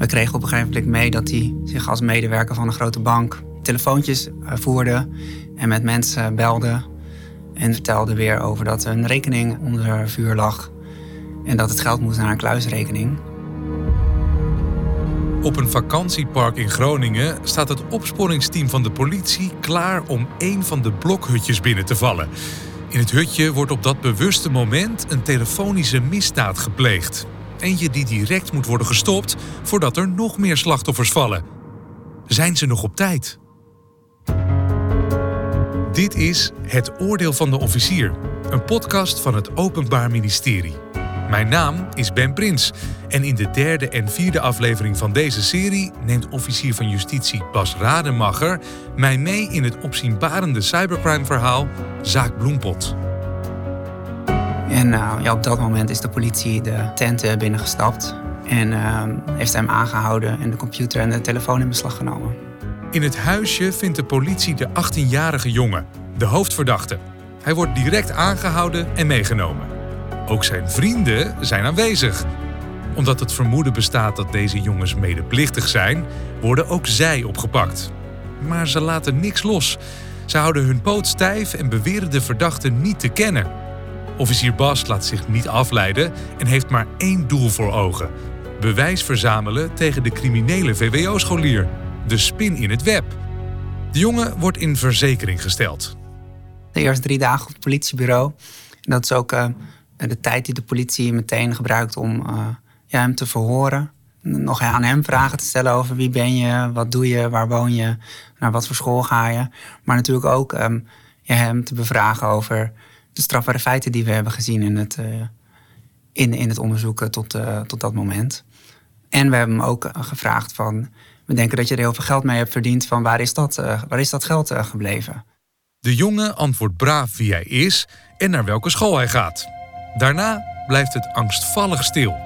We kregen op een gegeven moment mee dat hij zich als medewerker van een grote bank telefoontjes eh, voerde en met mensen belde. En vertelde weer over dat een rekening onder vuur lag en dat het geld moest naar een kluisrekening. Op een vakantiepark in Groningen staat het opsporingsteam van de politie klaar om een van de blokhutjes binnen te vallen. In het hutje wordt op dat bewuste moment een telefonische misdaad gepleegd. Eentje die direct moet worden gestopt voordat er nog meer slachtoffers vallen. Zijn ze nog op tijd? Dit is Het Oordeel van de Officier, een podcast van het Openbaar Ministerie. Mijn naam is Ben Prins en in de derde en vierde aflevering van deze serie neemt officier van justitie Bas Rademacher mij mee in het opzienbarende cybercrime-verhaal Zaak Bloempot. En ja, op dat moment is de politie de tent binnengestapt en uh, heeft hem aangehouden en de computer en de telefoon in beslag genomen. In het huisje vindt de politie de 18-jarige jongen, de hoofdverdachte. Hij wordt direct aangehouden en meegenomen. Ook zijn vrienden zijn aanwezig. Omdat het vermoeden bestaat dat deze jongens medeplichtig zijn, worden ook zij opgepakt. Maar ze laten niks los. Ze houden hun poot stijf en beweren de verdachte niet te kennen. Officier Bas laat zich niet afleiden en heeft maar één doel voor ogen: bewijs verzamelen tegen de criminele VWO-scholier, de spin in het web. De jongen wordt in verzekering gesteld. De eerste drie dagen op het politiebureau. Dat is ook uh, de tijd die de politie meteen gebruikt om uh, ja, hem te verhoren. Nog aan hem vragen te stellen over wie ben je, wat doe je, waar woon je, naar wat voor school ga je. Maar natuurlijk ook ja, hem te bevragen over de strafbare feiten die we hebben gezien in het, uh, in, in het onderzoek tot, tot dat moment. En we hebben hem ook gevraagd van, we denken dat je er heel veel geld mee hebt verdiend, van waar is dat, waar is dat geld gebleven? De jongen antwoordt braaf wie hij is en naar welke school hij gaat. Daarna blijft het angstvallig stil.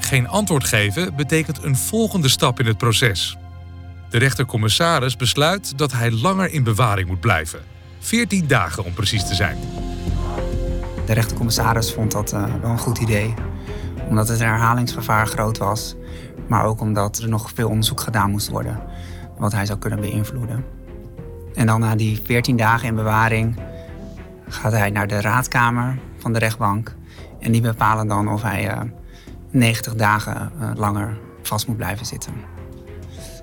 Geen antwoord geven betekent een volgende stap in het proces. De rechtercommissaris besluit dat hij langer in bewaring moet blijven. 14 dagen om precies te zijn. De rechtercommissaris vond dat uh, wel een goed idee. Omdat het herhalingsgevaar groot was. Maar ook omdat er nog veel onderzoek gedaan moest worden. Wat hij zou kunnen beïnvloeden. En dan na die 14 dagen in bewaring gaat hij naar de raadkamer van de rechtbank. En die bepalen dan of hij uh, 90 dagen uh, langer vast moet blijven zitten.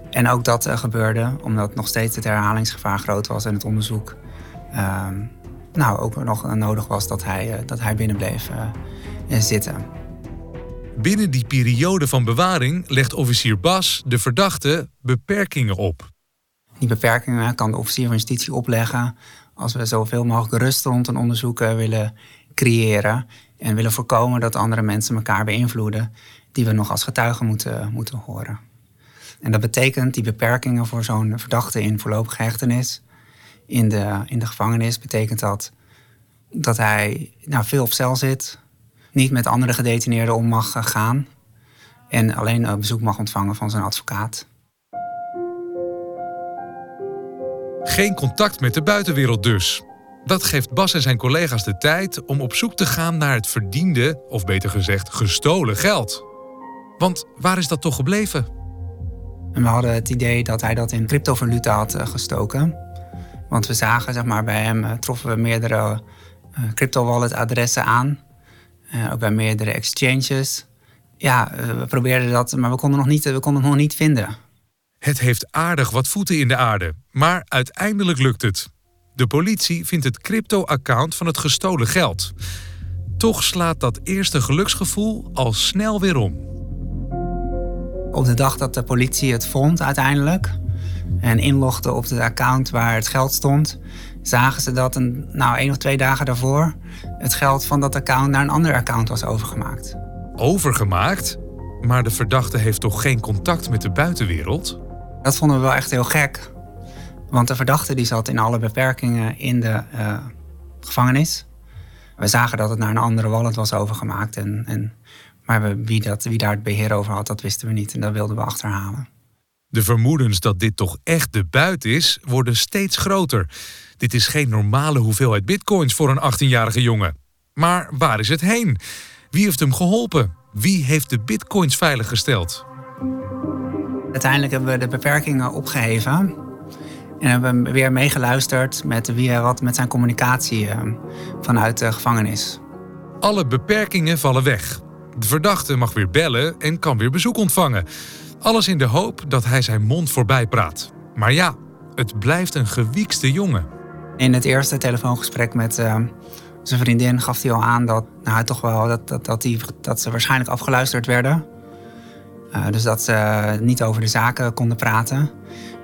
En ook dat gebeurde omdat nog steeds het herhalingsgevaar groot was en het onderzoek ehm, nou, ook nog nodig was dat hij, eh, dat hij binnen bleef zitten. Binnen die periode van bewaring legt officier Bas de verdachte beperkingen op. Die beperkingen kan de officier van justitie opleggen als we zoveel mogelijk rust rond een onderzoek willen creëren en willen voorkomen dat andere mensen elkaar beïnvloeden die we nog als getuigen moeten, moeten horen. En dat betekent die beperkingen voor zo'n verdachte in voorlopige hechtenis in de, in de gevangenis, betekent dat dat hij nou, veel op cel zit, niet met andere gedetineerden om mag gaan en alleen bezoek mag ontvangen van zijn advocaat. Geen contact met de buitenwereld dus. Dat geeft Bas en zijn collega's de tijd om op zoek te gaan naar het verdiende, of beter gezegd gestolen geld. Want waar is dat toch gebleven? En we hadden het idee dat hij dat in cryptovaluta had uh, gestoken. Want we zagen, zeg maar, bij hem uh, troffen we meerdere uh, crypto-wallet-adressen aan. ook bij meerdere exchanges. Ja, we probeerden dat, maar we konden, nog niet, we konden het nog niet vinden. Het heeft aardig wat voeten in de aarde, maar uiteindelijk lukt het. De politie vindt het crypto-account van het gestolen geld. Toch slaat dat eerste geluksgevoel al snel weer om. Op de dag dat de politie het vond uiteindelijk en inlogde op het account waar het geld stond, zagen ze dat een, nou, één of twee dagen daarvoor het geld van dat account naar een ander account was overgemaakt. Overgemaakt? Maar de verdachte heeft toch geen contact met de buitenwereld? Dat vonden we wel echt heel gek. Want de verdachte die zat in alle beperkingen in de uh, gevangenis. We zagen dat het naar een andere wallet was overgemaakt. En, en, maar wie, dat, wie daar het beheer over had, dat wisten we niet. En dat wilden we achterhalen. De vermoedens dat dit toch echt de buit is, worden steeds groter. Dit is geen normale hoeveelheid bitcoins voor een 18-jarige jongen. Maar waar is het heen? Wie heeft hem geholpen? Wie heeft de bitcoins veiliggesteld? Uiteindelijk hebben we de beperkingen opgeheven. En hebben we weer meegeluisterd met wie hij wat met zijn communicatie eh, vanuit de gevangenis. Alle beperkingen vallen weg. De verdachte mag weer bellen en kan weer bezoek ontvangen. Alles in de hoop dat hij zijn mond voorbij praat. Maar ja, het blijft een gewiekste jongen. In het eerste telefoongesprek met uh, zijn vriendin gaf hij al aan dat, nou, toch wel, dat, dat, dat, die, dat ze waarschijnlijk afgeluisterd werden. Uh, dus dat ze niet over de zaken konden praten.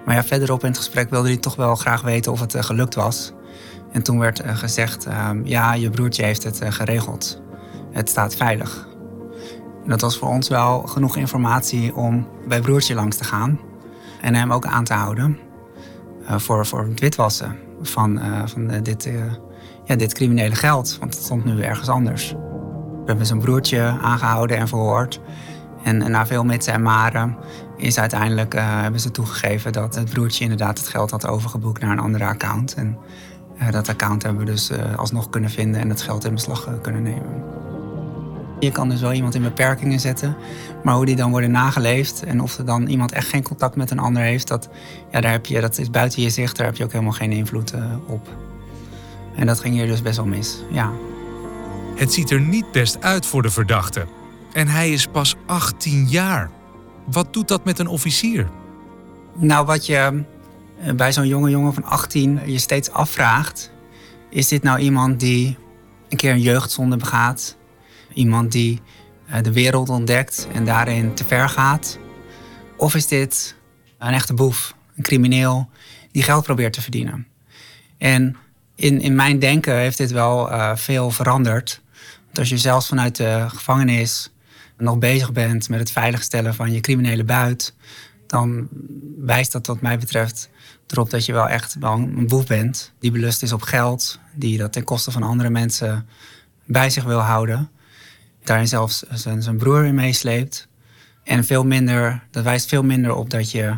Maar ja, verderop in het gesprek wilde hij toch wel graag weten of het uh, gelukt was. En toen werd gezegd, ja, je broertje heeft het geregeld. Het staat veilig. Dat was voor ons wel genoeg informatie om bij broertje langs te gaan. En hem ook aan te houden uh, voor, voor het witwassen van, uh, van uh, dit, ja, dit criminele geld. Want het stond nu ergens anders. We hebben zijn broertje aangehouden en verhoord. En, na veel mitsen en maren is uiteindelijk hebben ze toegegeven dat het broertje inderdaad het geld had overgeboekt naar een andere account. En dat account hebben we dus alsnog kunnen vinden en het geld in beslag kunnen nemen. Je kan dus wel iemand in beperkingen zetten, maar hoe die dan worden nageleefd en of er dan iemand echt geen contact met een ander heeft, dat, ja, daar heb je, dat is buiten je zicht, daar heb je ook helemaal geen invloed uh, op. En dat ging hier dus best wel mis, ja. Het ziet er niet best uit voor de verdachte. En hij is pas 18 jaar. Wat doet dat met een officier? Nou, wat je eh, bij zo'n jonge jongen van 18 je steeds afvraagt, is dit nou iemand die een keer een jeugdzonde begaat? Iemand die eh, de wereld ontdekt en daarin te ver gaat? Of is dit een echte boef, een crimineel die geld probeert te verdienen? En in, in mijn denken heeft dit wel uh, veel veranderd. Want als je zelfs vanuit de gevangenis nog bezig bent met het veiligstellen van je criminele buit, dan wijst dat wat mij betreft erop dat je wel echt wel een boef bent. Die belust is op geld, die dat ten koste van andere mensen bij zich wil houden daarin zelfs zijn, zijn broer in meesleept. En veel minder, dat wijst veel minder op dat je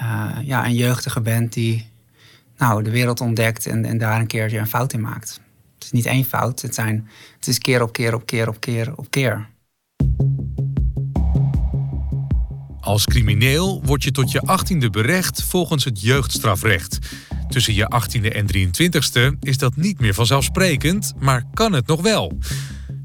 uh, ja, een jeugdige bent die nou, de wereld ontdekt en, en daar een keertje een fout in maakt. Het is niet één fout, het, zijn, het is keer op keer op keer op keer op keer. Als crimineel word je tot je 18e berecht volgens het jeugdstrafrecht. Tussen je 18e en 23e is dat niet meer vanzelfsprekend, maar kan het nog wel.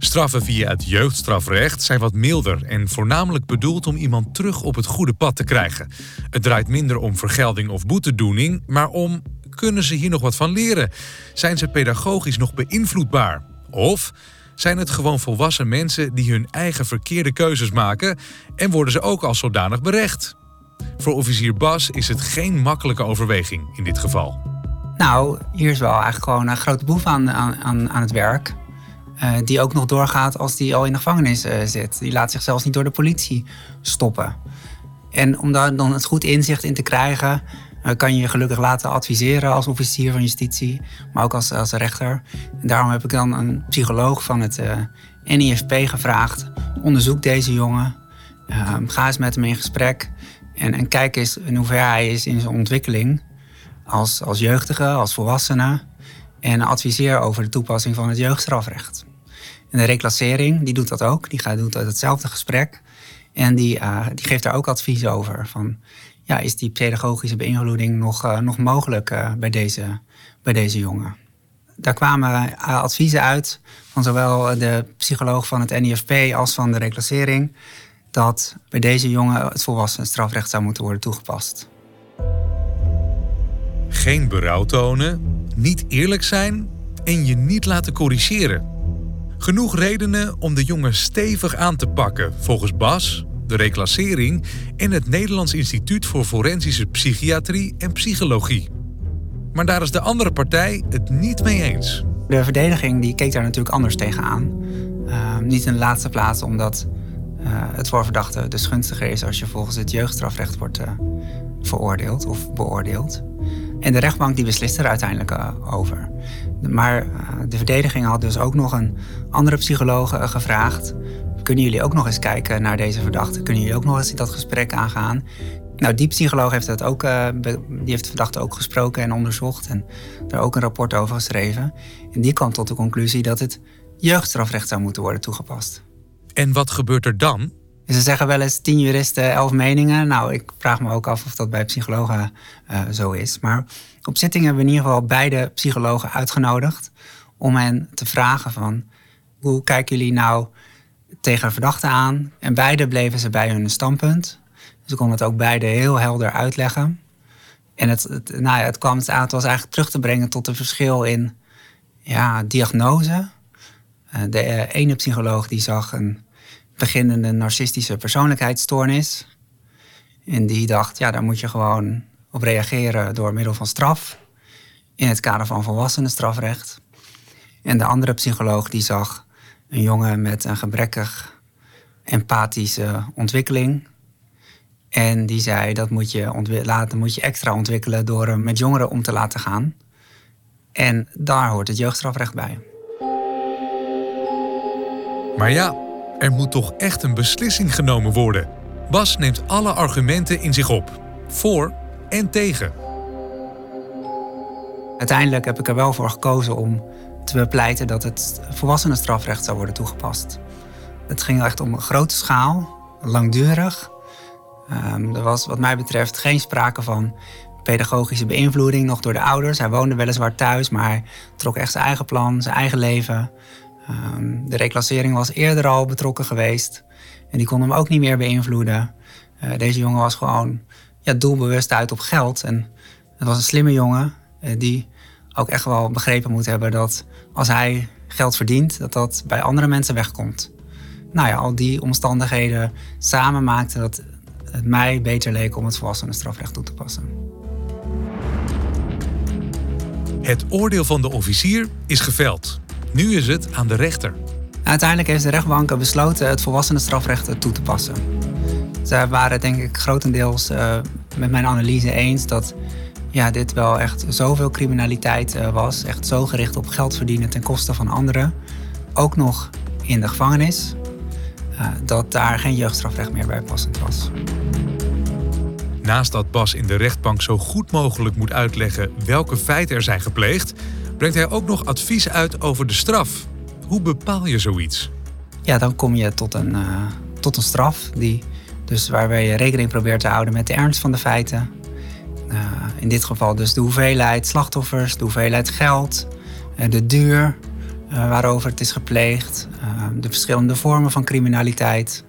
Straffen via het jeugdstrafrecht zijn wat milder en voornamelijk bedoeld om iemand terug op het goede pad te krijgen. Het draait minder om vergelding of boetedoening, maar om kunnen ze hier nog wat van leren? Zijn ze pedagogisch nog beïnvloedbaar? Of zijn het gewoon volwassen mensen die hun eigen verkeerde keuzes maken en worden ze ook als zodanig berecht? Voor officier Bas is het geen makkelijke overweging in dit geval. Nou, hier is wel eigenlijk gewoon een grote boef aan, aan, aan het werk. Uh, die ook nog doorgaat als die al in de gevangenis uh, zit. Die laat zich zelfs niet door de politie stoppen. En om daar dan het goed inzicht in te krijgen, uh, kan je je gelukkig laten adviseren als officier van justitie, maar ook als, als rechter. Daarom heb ik dan een psycholoog van het NIFP gevraagd: onderzoek deze jongen, ga eens met hem in gesprek en, en kijk eens in hoeverre hij is in zijn ontwikkeling als, als jeugdige, als volwassene. En adviseer over de toepassing van het jeugdstrafrecht. En de reclassering, die doet dat ook. Die gaat, doet hetzelfde gesprek. En die, uh, die geeft daar ook advies over. Van, ja, is die pedagogische beïnvloeding nog, uh, nog mogelijk uh, bij, deze, bij deze jongen? Daar kwamen adviezen uit van zowel de psycholoog van het NIFP als van de reclassering. Dat bij deze jongen het volwassen strafrecht zou moeten worden toegepast. Geen berouw tonen, niet eerlijk zijn en je niet laten corrigeren. Genoeg redenen om de jongen stevig aan te pakken, volgens Bas, de reclassering en het Nederlands Instituut voor Forensische Psychiatrie en Psychologie. Maar daar is de andere partij het niet mee eens. De verdediging die keek daar natuurlijk anders tegenaan. Uh, niet in de laatste plaats omdat uh, het voor verdachte dus gunstiger is als je volgens het jeugdstrafrecht wordt uh, veroordeeld of beoordeeld. En de rechtbank die beslist er uiteindelijk uh, over. Maar uh, de verdediging had dus ook nog een andere psycholoog uh, gevraagd. Kunnen jullie ook nog eens kijken naar deze verdachte? Kunnen jullie ook nog eens dat gesprek aangaan? Nou, die psycholoog heeft, dat ook, die heeft de verdachte ook gesproken en onderzocht. En daar ook een rapport over geschreven. En die kwam tot de conclusie dat het jeugdstrafrecht zou moeten worden toegepast. En wat gebeurt er dan? Ze zeggen wel eens tien juristen, elf meningen. Nou, ik vraag me ook af of dat bij psychologen uh, zo is. Maar op zitting hebben we in ieder geval beide psychologen uitgenodigd om hen te vragen van hoe kijken jullie nou tegen verdachten aan? En beide bleven ze bij hun standpunt. Dus ik kon het ook beide heel helder uitleggen. En het, nou ja, het kwam het aan, het was eigenlijk terug te brengen tot een verschil in ja, diagnose. Uh, de uh, ene psycholoog die zag een beginnende narcistische persoonlijkheidsstoornis. En die dacht, ja, daar moet je gewoon op reageren door middel van straf. In het kader van volwassenenstrafrecht. En de andere psycholoog die zag een jongen met een gebrekkig empathische ontwikkeling. En die zei dat moet je, laten, moet je extra ontwikkelen door hem met jongeren om te laten gaan. En daar hoort het jeugdstrafrecht bij. Maar ja, er moet toch echt een beslissing genomen worden. Bas neemt alle argumenten in zich op, voor en tegen. Uiteindelijk heb ik er wel voor gekozen om te bepleiten dat het volwassenenstrafrecht zou worden toegepast. Het ging echt om een grote schaal, langdurig. Um, er was wat mij betreft geen sprake van pedagogische beïnvloeding nog door de ouders. Hij woonde weliswaar thuis, maar trok echt zijn eigen plan, zijn eigen leven. Um, de reclassering was eerder al betrokken geweest en die kon hem ook niet meer beïnvloeden. Uh, deze jongen was gewoon ja, doelbewust uit op geld. En het was een slimme jongen uh, die ook echt wel begrepen moet hebben dat als hij geld verdient, dat dat bij andere mensen wegkomt. Nou ja, al die omstandigheden samen maakten dat het mij beter leek om het volwassenenstrafrecht toe te passen. Het oordeel van de officier is geveld. Nu is het aan de rechter. Uiteindelijk heeft de rechtbank besloten het volwassenenstrafrecht toe te passen. Zij waren denk ik grotendeels uh, met mijn analyse eens dat ja, dit wel echt zoveel criminaliteit uh, was. Echt zo gericht op geld verdienen ten koste van anderen. Ook nog in de gevangenis. Uh, dat daar geen jeugdstrafrecht meer bij passend was. Naast dat Bas in de rechtbank zo goed mogelijk moet uitleggen welke feiten er zijn gepleegd, brengt hij ook nog advies uit over de straf. Hoe bepaal je zoiets? Ja, dan kom je tot een, uh, tot een straf die, dus waarbij je rekening probeert te houden met de ernst van de feiten. Uh, in dit geval dus de hoeveelheid slachtoffers, de hoeveelheid geld, uh, de duur waarover het is gepleegd, de verschillende vormen van criminaliteit.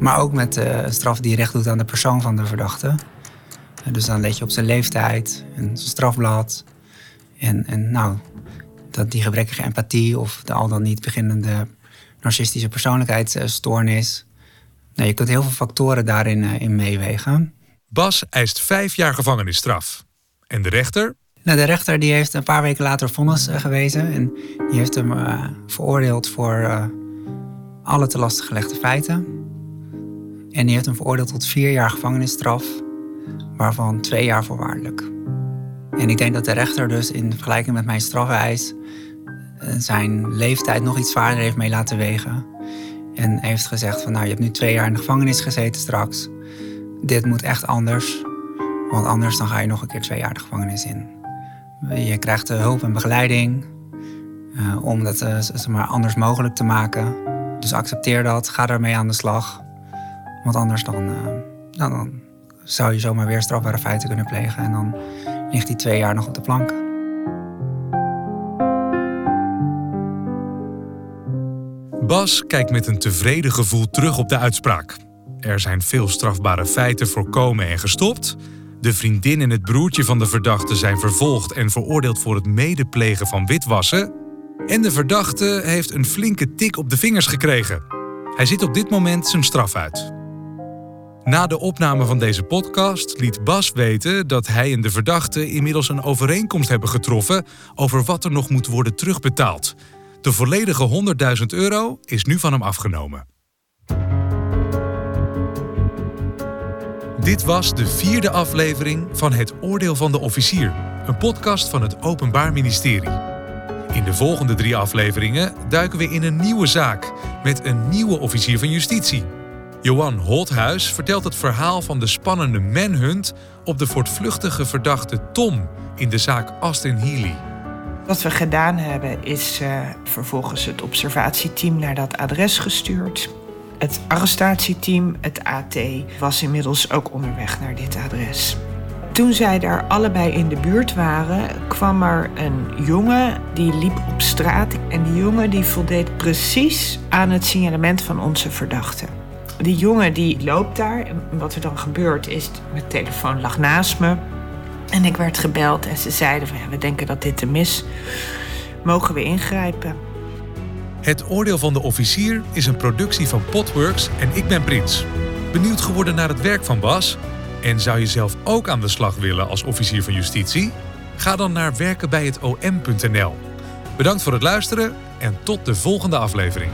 Maar ook met een straf die recht doet aan de persoon van de verdachte. dus dan let je op zijn leeftijd en zijn strafblad. En, en nou, dat die gebrekkige empathie of de al dan niet beginnende narcistische persoonlijkheidsstoornis. Nou, je kunt heel veel factoren daarin uh, in meewegen. Bas eist vijf jaar gevangenisstraf. En de rechter? Nou, de rechter die heeft een paar weken later vonnis uh, gewezen. En die heeft hem uh, veroordeeld voor alle te lastig gelegde feiten. En die heeft hem veroordeeld tot vier jaar gevangenisstraf, waarvan twee jaar voorwaardelijk. En ik denk dat de rechter dus in vergelijking met mijn strafeis eh, zijn leeftijd nog iets zwaarder heeft mee laten wegen. En heeft gezegd van nou, je hebt nu twee jaar in de gevangenis gezeten straks. Dit moet echt anders. Want anders dan ga je nog een keer twee jaar de gevangenis in. Je krijgt hulp en begeleiding uh, om dat uh, maar anders mogelijk te maken. Dus accepteer dat, ga daarmee aan de slag. Want anders dan, uh, dan zou je zomaar weer strafbare feiten kunnen plegen. En dan ligt hij twee jaar nog op de plank. Bas kijkt met een tevreden gevoel terug op de uitspraak. Er zijn veel strafbare feiten voorkomen en gestopt. De vriendin en het broertje van de verdachte zijn vervolgd en veroordeeld voor het medeplegen van witwassen. En de verdachte heeft een flinke tik op de vingers gekregen. Hij zit op dit moment zijn straf uit. Na de opname van deze podcast liet Bas weten dat hij en de verdachte inmiddels een overeenkomst hebben getroffen over wat er nog moet worden terugbetaald. De volledige 100.000 euro is nu van hem afgenomen. Dit was de vierde aflevering van Het Oordeel van de Officier, een podcast van het Openbaar Ministerie. In de volgende drie afleveringen duiken we in een nieuwe zaak met een nieuwe officier van justitie. Johan Holthuis vertelt het verhaal van de spannende manhunt op de voortvluchtige verdachte Tom in de zaak Aston Healy. Wat we gedaan hebben is uh, vervolgens het observatieteam naar dat adres gestuurd. Het arrestatieteam, het AT, was inmiddels ook onderweg naar dit adres. Toen zij daar allebei in de buurt waren, kwam er een jongen die liep op straat. En die jongen die voldeed precies aan het signalement van onze verdachte. Die jongen die loopt daar. En wat er dan gebeurt is, mijn telefoon lag naast me. En ik werd gebeld en ze zeiden van ja, we denken dat dit te mis. Mogen we ingrijpen? Het oordeel van de officier is een productie van Potworks en ik ben Prins. Benieuwd geworden naar het werk van Bas? En zou je zelf ook aan de slag willen als officier van justitie? Ga dan naar werkenbijhetom.nl. Bedankt voor het luisteren en tot de volgende aflevering.